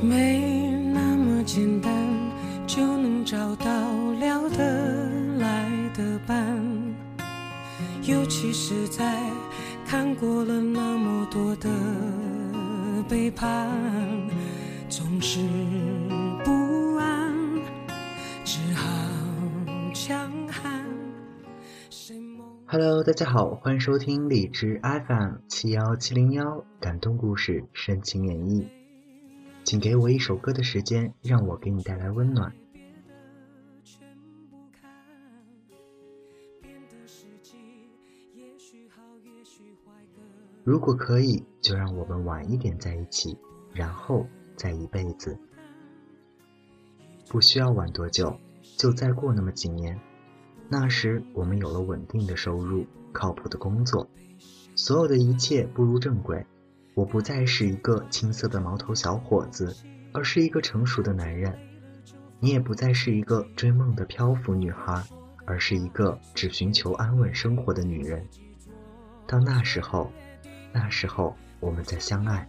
没那么简单就能找到聊得来的伴，尤其是在看过了那么多的背叛，总是不安，只好强悍。Hello，大家好，欢迎收听荔枝 FM 七幺七零幺感动故事深情演绎，请给我一首歌的时间，让我给你带来温暖。如果可以，就让我们晚一点在一起，然后再一辈子。不需要晚多久，就再过那么几年。那时我们有了稳定的收入，靠谱的工作，所有的一切步入正轨。我不再是一个青涩的毛头小伙子，而是一个成熟的男人。你也不再是一个追梦的漂浮女孩，而是一个只寻求安稳生活的女人。到那时候，那时候我们再相爱。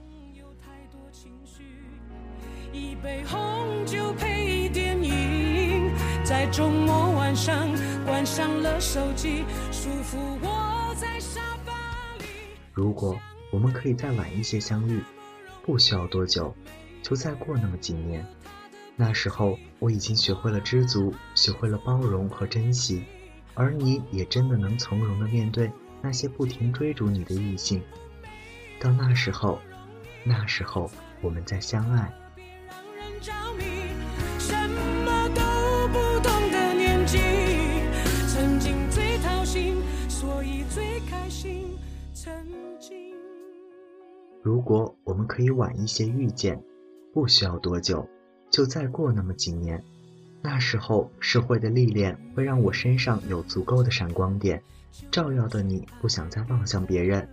一杯红酒配电影，在周末晚上关上了手机，舒服窝在沙发里。如果我们可以再晚一些相遇，不需要多久，就再过那么几年。那时候我已经学会了知足，学会了包容和珍惜，而你也真的能从容的面对那些不停追逐你的异性。到那时候，那时候我们再相爱。如果我们可以晚一些遇见，不需要多久，就再过那么几年。那时候，社会的历练会让我身上有足够的闪光点，照耀的你不想再望向别人。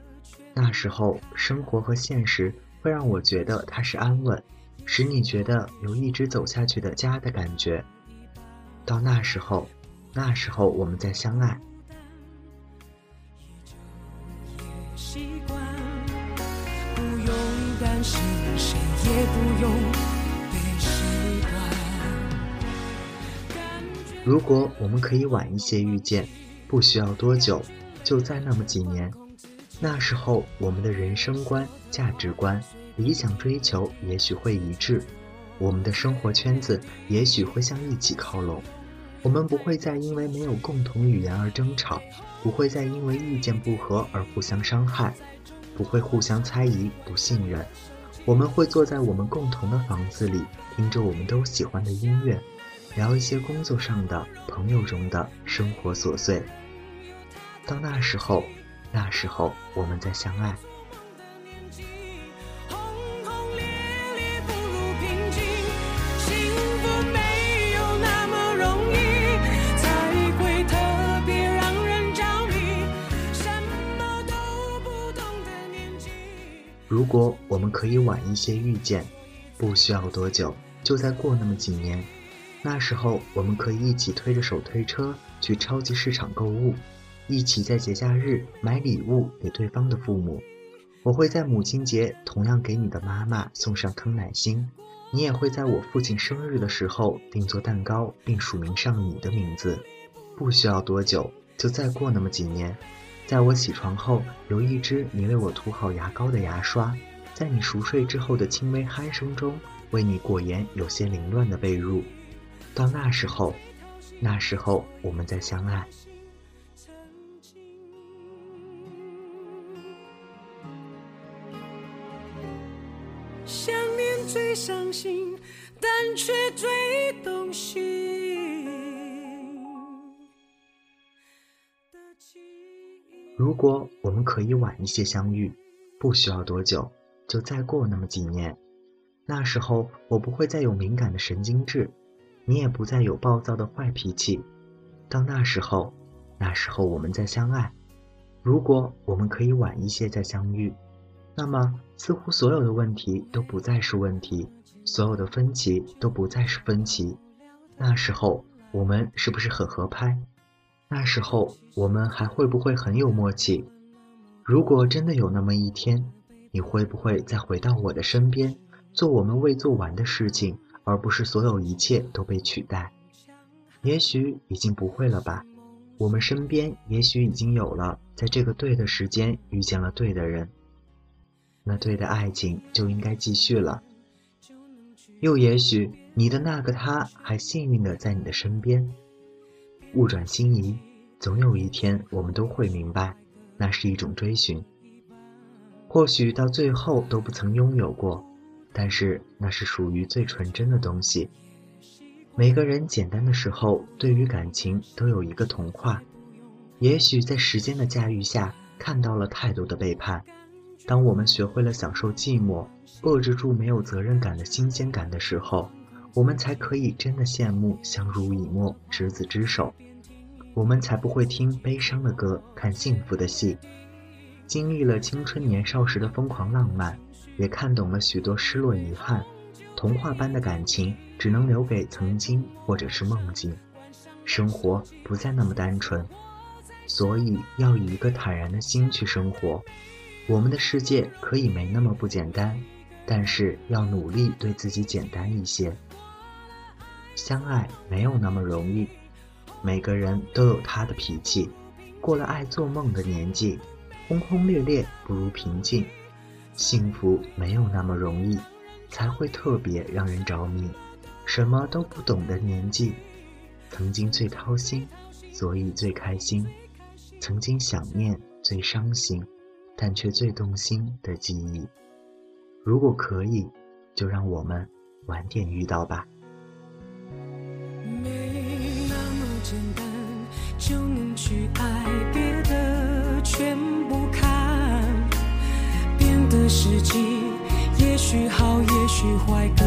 那时候，生活和现实会让我觉得它是安稳，使你觉得有一直走下去的家的感觉。到那时候，那时候我们再相爱。是谁也不用被习惯。如果我们可以晚一些遇见，不需要多久，就在那么几年。那时候，我们的人生观、价值观、理想追求也许会一致，我们的生活圈子也许会向一起靠拢。我们不会再因为没有共同语言而争吵，不会再因为意见不合而互相伤害，不会互相猜疑、不信任。我们会坐在我们共同的房子里，听着我们都喜欢的音乐，聊一些工作上的、朋友中的生活琐碎。到那时候，那时候我们再相爱。如果我们可以晚一些遇见，不需要多久，就再过那么几年。那时候，我们可以一起推着手推车去超级市场购物，一起在节假日买礼物给对方的父母。我会在母亲节同样给你的妈妈送上康乃馨，你也会在我父亲生日的时候定做蛋糕，并署名上你的名字。不需要多久，就再过那么几年。在我起床后，有一支你为我涂好牙膏的牙刷，在你熟睡之后的轻微鼾声中，为你裹严有些凌乱的被褥。到那时候，那时候我们再相爱。曾经。想念最伤心，但却最动心如果我们可以晚一些相遇，不需要多久，就再过那么几年。那时候我不会再有敏感的神经质，你也不再有暴躁的坏脾气。到那时候，那时候我们再相爱。如果我们可以晚一些再相遇，那么似乎所有的问题都不再是问题，所有的分歧都不再是分歧。那时候我们是不是很合拍？那时候我们还会不会很有默契？如果真的有那么一天，你会不会再回到我的身边，做我们未做完的事情，而不是所有一切都被取代。也许已经不会了吧？我们身边也许已经有了，在这个对的时间遇见了对的人，那对的爱情就应该继续了。又也许你的那个他还幸运的在你的身边。物转星移，总有一天我们都会明白，那是一种追寻。或许到最后都不曾拥有过，但是那是属于最纯真的东西。每个人简单的时候，对于感情都有一个童话。也许在时间的驾驭下，看到了太多的背叛。当我们学会了享受寂寞，遏制住没有责任感的新鲜感的时候，我们才可以真的羡慕相濡以沫、执子之手。我们才不会听悲伤的歌，看幸福的戏。经历了青春年少时的疯狂浪漫，也看懂了许多失落遗憾。童话般的感情只能留给曾经或者是梦境。生活不再那么单纯，所以要以一个坦然的心去生活。我们的世界可以没那么不简单，但是要努力对自己简单一些。相爱没有那么容易，每个人都有他的脾气。过了爱做梦的年纪。轰轰烈烈不如平静，幸福没有那么容易，才会特别让人着迷。什么都不懂的年纪，曾经最掏心，所以最开心；曾经想念最伤心，但却最动心的记忆。如果可以，就让我们晚点遇到吧。没那么简单就能去爱别的全不看。变。的时机，也许好，也许坏，各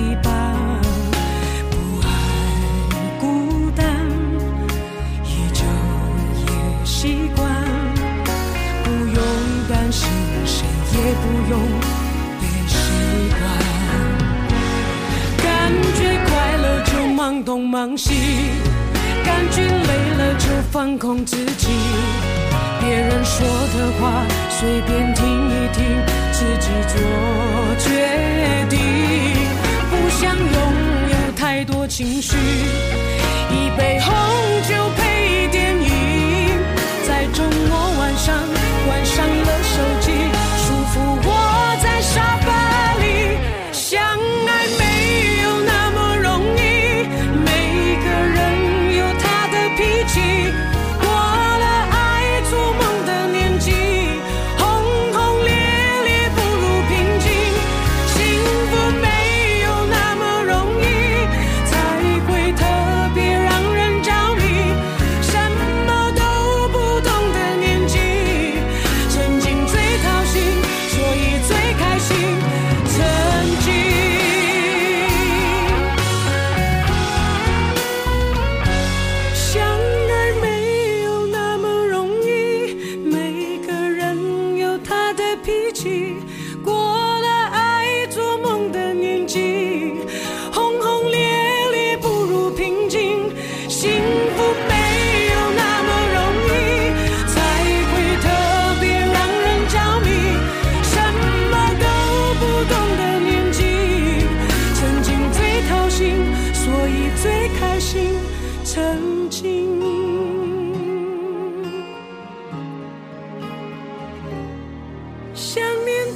一半。忙东忙西，感觉累了就放空自己。别人说的话，随便听一听，自己做决定。不想拥有太多情绪，一杯红酒配电影，在周末晚上关上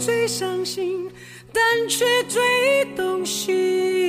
最伤心，但却最动心。